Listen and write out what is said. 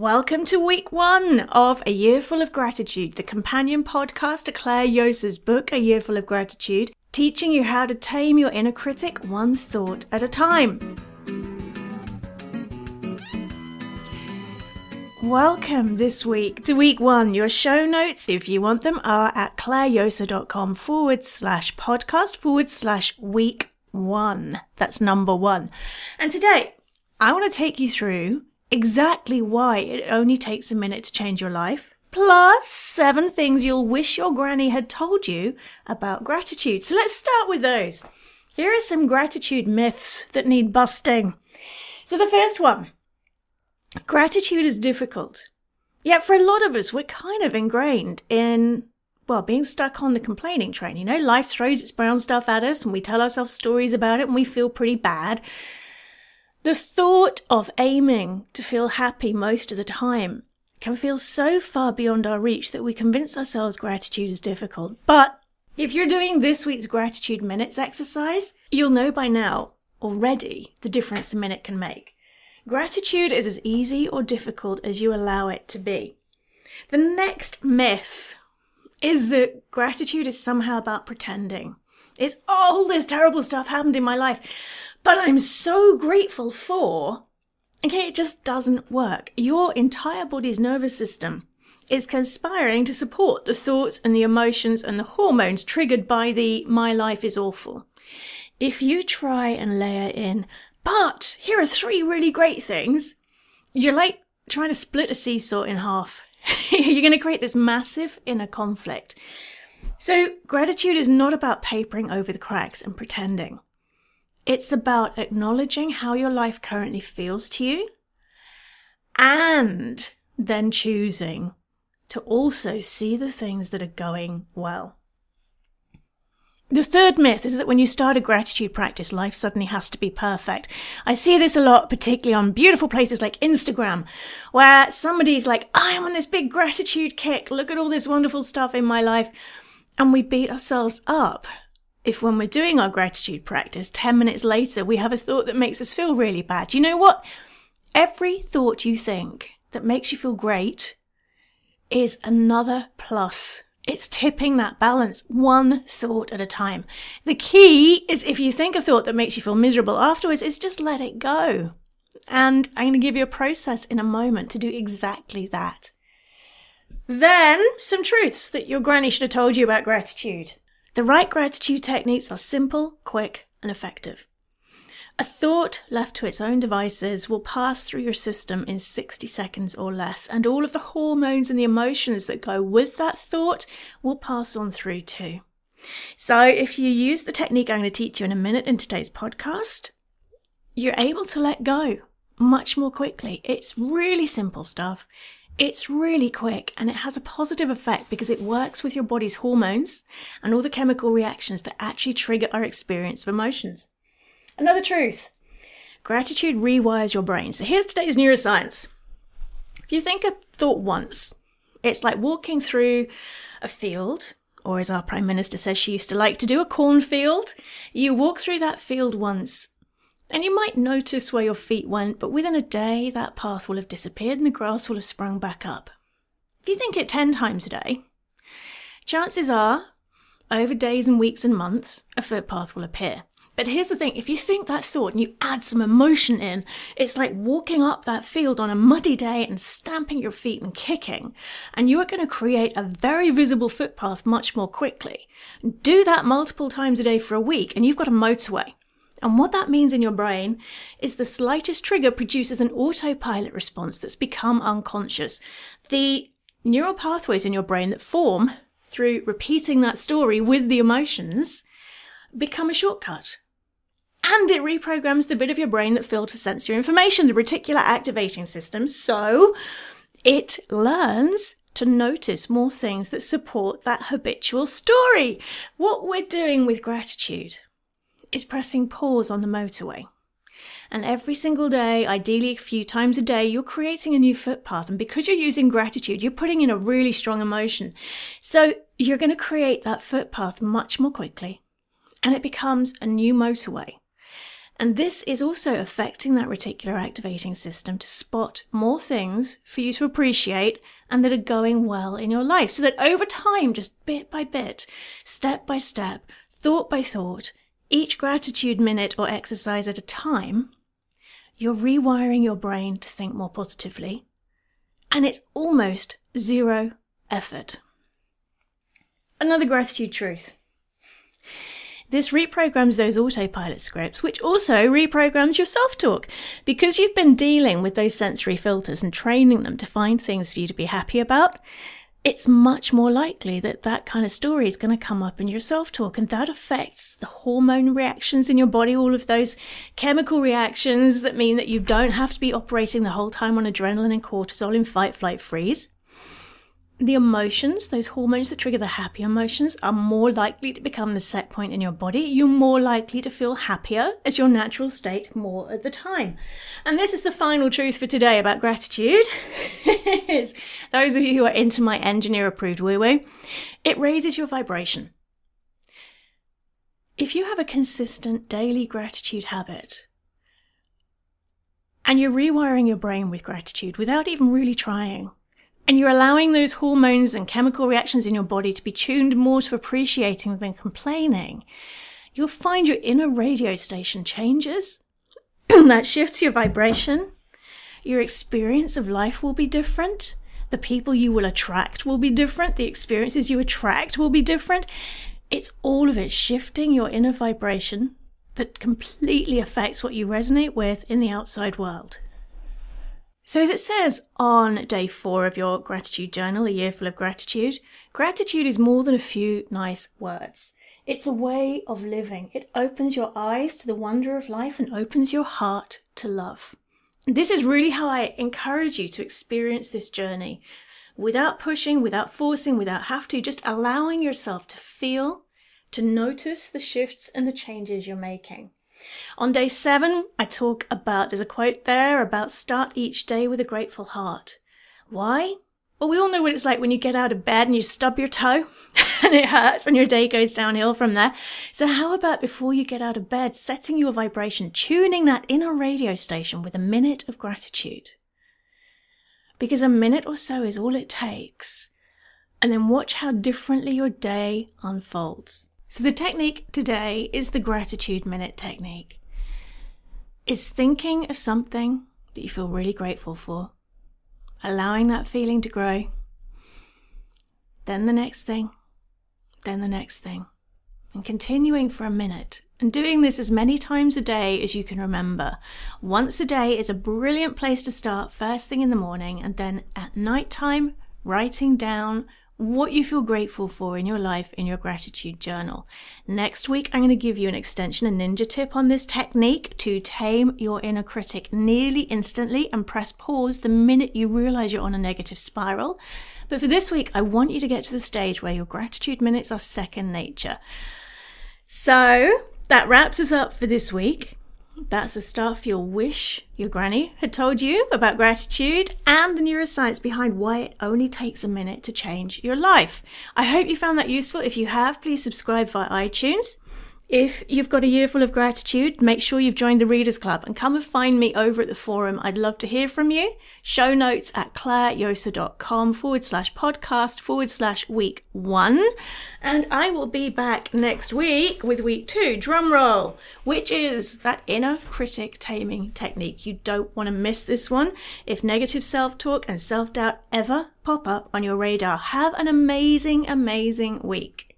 Welcome to week one of A Year Full of Gratitude, the companion podcast to Claire Josa's book, A Year Full of Gratitude, teaching you how to tame your inner critic one thought at a time. Welcome this week to week one. Your show notes, if you want them, are at clairejosa.com forward slash podcast forward slash week one. That's number one. And today, I want to take you through exactly why it only takes a minute to change your life, plus seven things you'll wish your granny had told you about gratitude. So let's start with those. Here are some gratitude myths that need busting. So the first one gratitude is difficult. Yet for a lot of us, we're kind of ingrained in well, being stuck on the complaining train. You know, life throws its brown stuff at us and we tell ourselves stories about it and we feel pretty bad. The thought of aiming to feel happy most of the time can feel so far beyond our reach that we convince ourselves gratitude is difficult. But if you're doing this week's gratitude minutes exercise, you'll know by now already the difference a minute can make. Gratitude is as easy or difficult as you allow it to be. The next myth is that gratitude is somehow about pretending. It's all this terrible stuff happened in my life but I'm so grateful for. Okay, it just doesn't work. Your entire body's nervous system is conspiring to support the thoughts and the emotions and the hormones triggered by the my life is awful. If you try and layer in, but here are three really great things, you're like trying to split a seesaw in half. you're going to create this massive inner conflict. So, gratitude is not about papering over the cracks and pretending. It's about acknowledging how your life currently feels to you and then choosing to also see the things that are going well. The third myth is that when you start a gratitude practice, life suddenly has to be perfect. I see this a lot, particularly on beautiful places like Instagram, where somebody's like, I'm on this big gratitude kick. Look at all this wonderful stuff in my life. And we beat ourselves up if when we're doing our gratitude practice, 10 minutes later, we have a thought that makes us feel really bad. You know what? Every thought you think that makes you feel great is another plus. It's tipping that balance one thought at a time. The key is if you think a thought that makes you feel miserable afterwards, is just let it go. And I'm going to give you a process in a moment to do exactly that. Then, some truths that your granny should have told you about gratitude. The right gratitude techniques are simple, quick, and effective. A thought left to its own devices will pass through your system in 60 seconds or less, and all of the hormones and the emotions that go with that thought will pass on through too. So, if you use the technique I'm going to teach you in a minute in today's podcast, you're able to let go much more quickly. It's really simple stuff. It's really quick and it has a positive effect because it works with your body's hormones and all the chemical reactions that actually trigger our experience of emotions. Another truth gratitude rewires your brain. So here's today's neuroscience. If you think a thought once, it's like walking through a field, or as our Prime Minister says she used to like to do, a cornfield. You walk through that field once and you might notice where your feet went, but within a day, that path will have disappeared and the grass will have sprung back up. If you think it 10 times a day, chances are, over days and weeks and months, a footpath will appear. But here's the thing if you think that thought and you add some emotion in, it's like walking up that field on a muddy day and stamping your feet and kicking, and you are going to create a very visible footpath much more quickly. Do that multiple times a day for a week, and you've got a motorway. And what that means in your brain is the slightest trigger produces an autopilot response that's become unconscious. The neural pathways in your brain that form through repeating that story with the emotions become a shortcut. And it reprograms the bit of your brain that filters sensory information, the reticular activating system. So it learns to notice more things that support that habitual story. What we're doing with gratitude is pressing pause on the motorway. And every single day, ideally a few times a day, you're creating a new footpath. And because you're using gratitude, you're putting in a really strong emotion. So you're going to create that footpath much more quickly. And it becomes a new motorway. And this is also affecting that reticular activating system to spot more things for you to appreciate and that are going well in your life. So that over time, just bit by bit, step by step, thought by thought, each gratitude minute or exercise at a time, you're rewiring your brain to think more positively. And it's almost zero effort. Another gratitude truth. This reprograms those autopilot scripts, which also reprograms your self talk. Because you've been dealing with those sensory filters and training them to find things for you to be happy about, it's much more likely that that kind of story is going to come up in your self talk. And that affects the hormone reactions in your body, all of those chemical reactions that mean that you don't have to be operating the whole time on adrenaline and cortisol in fight, flight, freeze the emotions, those hormones that trigger the happy emotions, are more likely to become the set point in your body. You're more likely to feel happier as your natural state more at the time. And this is the final truth for today about gratitude. those of you who are into my engineer approved woo woo, it raises your vibration. If you have a consistent daily gratitude habit, and you're rewiring your brain with gratitude without even really trying, and you're allowing those hormones and chemical reactions in your body to be tuned more to appreciating than complaining, you'll find your inner radio station changes. that shifts your vibration. Your experience of life will be different. The people you will attract will be different. The experiences you attract will be different. It's all of it shifting your inner vibration that completely affects what you resonate with in the outside world. So, as it says on day four of your gratitude journal, a year full of gratitude, gratitude is more than a few nice words. It's a way of living. It opens your eyes to the wonder of life and opens your heart to love. This is really how I encourage you to experience this journey without pushing, without forcing, without have to, just allowing yourself to feel, to notice the shifts and the changes you're making. On day seven, I talk about, there's a quote there about start each day with a grateful heart. Why? Well, we all know what it's like when you get out of bed and you stub your toe and it hurts and your day goes downhill from there. So how about before you get out of bed, setting your vibration, tuning that inner radio station with a minute of gratitude? Because a minute or so is all it takes. And then watch how differently your day unfolds. So the technique today is the gratitude minute technique. Is thinking of something that you feel really grateful for, allowing that feeling to grow. Then the next thing, then the next thing, and continuing for a minute and doing this as many times a day as you can remember. Once a day is a brilliant place to start first thing in the morning and then at night time, writing down what you feel grateful for in your life in your gratitude journal. Next week, I'm going to give you an extension, a ninja tip on this technique to tame your inner critic nearly instantly and press pause the minute you realize you're on a negative spiral. But for this week, I want you to get to the stage where your gratitude minutes are second nature. So that wraps us up for this week. That's the stuff you'll wish your granny had told you about gratitude and the neuroscience behind why it only takes a minute to change your life. I hope you found that useful. If you have, please subscribe via iTunes. If you've got a year full of gratitude, make sure you've joined the Readers Club and come and find me over at the forum. I'd love to hear from you. Show notes at clairejosa.com forward slash podcast forward slash week one. And I will be back next week with week two, drum roll, which is that inner critic taming technique. You don't want to miss this one. If negative self talk and self doubt ever pop up on your radar, have an amazing, amazing week.